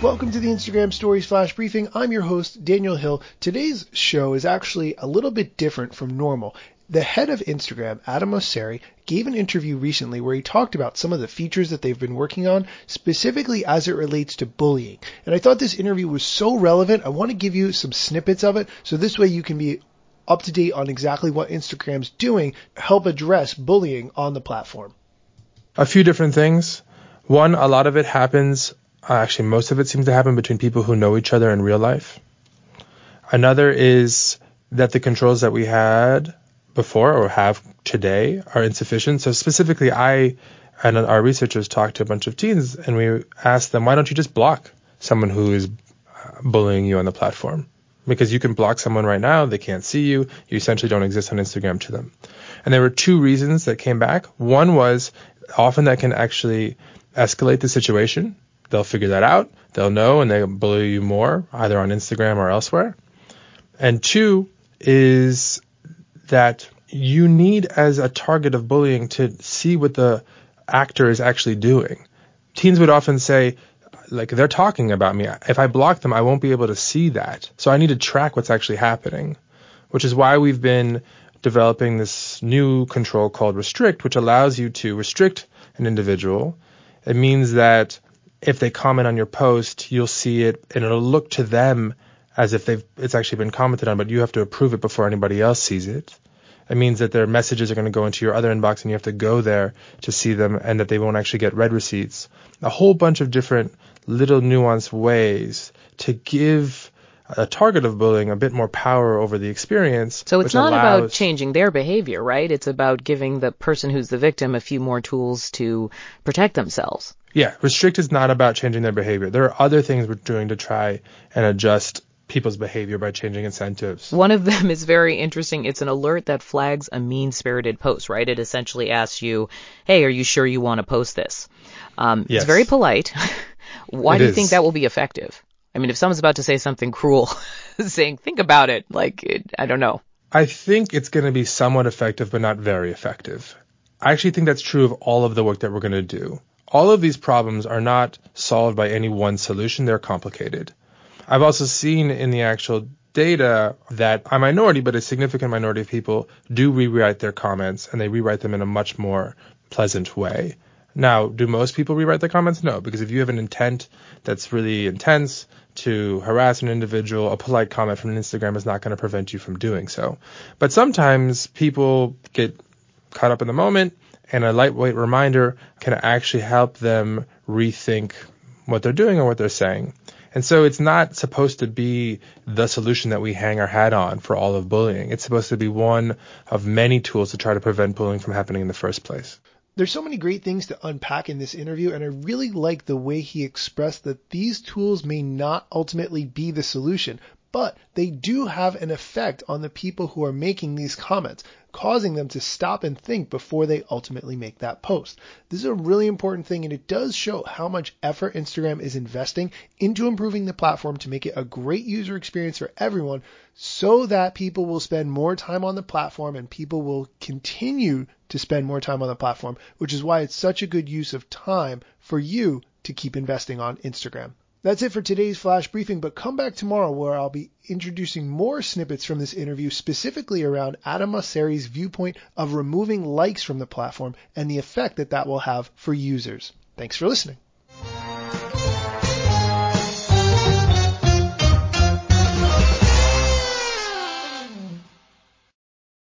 Welcome to the Instagram Stories Flash Briefing. I'm your host, Daniel Hill. Today's show is actually a little bit different from normal. The head of Instagram, Adam Mosseri, gave an interview recently where he talked about some of the features that they've been working on, specifically as it relates to bullying. And I thought this interview was so relevant, I want to give you some snippets of it, so this way you can be up to date on exactly what Instagram's doing, to help address bullying on the platform. A few different things. One, a lot of it happens actually, most of it seems to happen between people who know each other in real life. Another is that the controls that we had before or have today are insufficient. So specifically, I and our researchers talked to a bunch of teens and we asked them, why don't you just block someone who is uh, bullying you on the platform? Because you can block someone right now, they can't see you, you essentially don't exist on Instagram to them. And there were two reasons that came back. One was often that can actually escalate the situation they'll figure that out. They'll know and they'll bully you more, either on Instagram or elsewhere. And two is that you need as a target of bullying to see what the actor is actually doing. Teens would often say, like, they're talking about me. If I block them, I won't be able to see that. So I need to track what's actually happening, which is why we've been developing this new control called restrict, which allows you to restrict an individual. It means that if they comment on your post, you'll see it and it'll look to them as if they've it's actually been commented on, but you have to approve it before anybody else sees it. It means that their messages are going to go into your other inbox and you have to go there to see them and that they won't actually get read receipts. A whole bunch of different little nuanced ways to give a target of bullying a bit more power over the experience. So it's not allows... about changing their behavior, right? It's about giving the person who's the victim a few more tools to protect themselves. Yeah, restrict is not about changing their behavior. There are other things we're doing to try and adjust people's behavior by changing incentives. One of them is very interesting. It's an alert that flags a mean spirited post, right? It essentially asks you, hey, are you sure you want to post this? Um, yes. It's very polite. Why it do you is. think that will be effective? I mean, if someone's about to say something cruel, saying, think about it, like, it, I don't know. I think it's going to be somewhat effective, but not very effective. I actually think that's true of all of the work that we're going to do. All of these problems are not solved by any one solution, they're complicated. I've also seen in the actual data that a minority, but a significant minority of people do rewrite their comments and they rewrite them in a much more pleasant way. Now, do most people rewrite their comments? No, because if you have an intent that's really intense to harass an individual, a polite comment from an Instagram is not going to prevent you from doing so. But sometimes people get caught up in the moment and a lightweight reminder can actually help them rethink what they're doing or what they're saying. And so it's not supposed to be the solution that we hang our hat on for all of bullying. It's supposed to be one of many tools to try to prevent bullying from happening in the first place. There's so many great things to unpack in this interview, and I really like the way he expressed that these tools may not ultimately be the solution, but they do have an effect on the people who are making these comments, causing them to stop and think before they ultimately make that post. This is a really important thing and it does show how much effort Instagram is investing into improving the platform to make it a great user experience for everyone so that people will spend more time on the platform and people will continue to spend more time on the platform, which is why it's such a good use of time for you to keep investing on Instagram. That's it for today's flash briefing, but come back tomorrow where I'll be introducing more snippets from this interview specifically around Adam Mosseri's viewpoint of removing likes from the platform and the effect that that will have for users. Thanks for listening.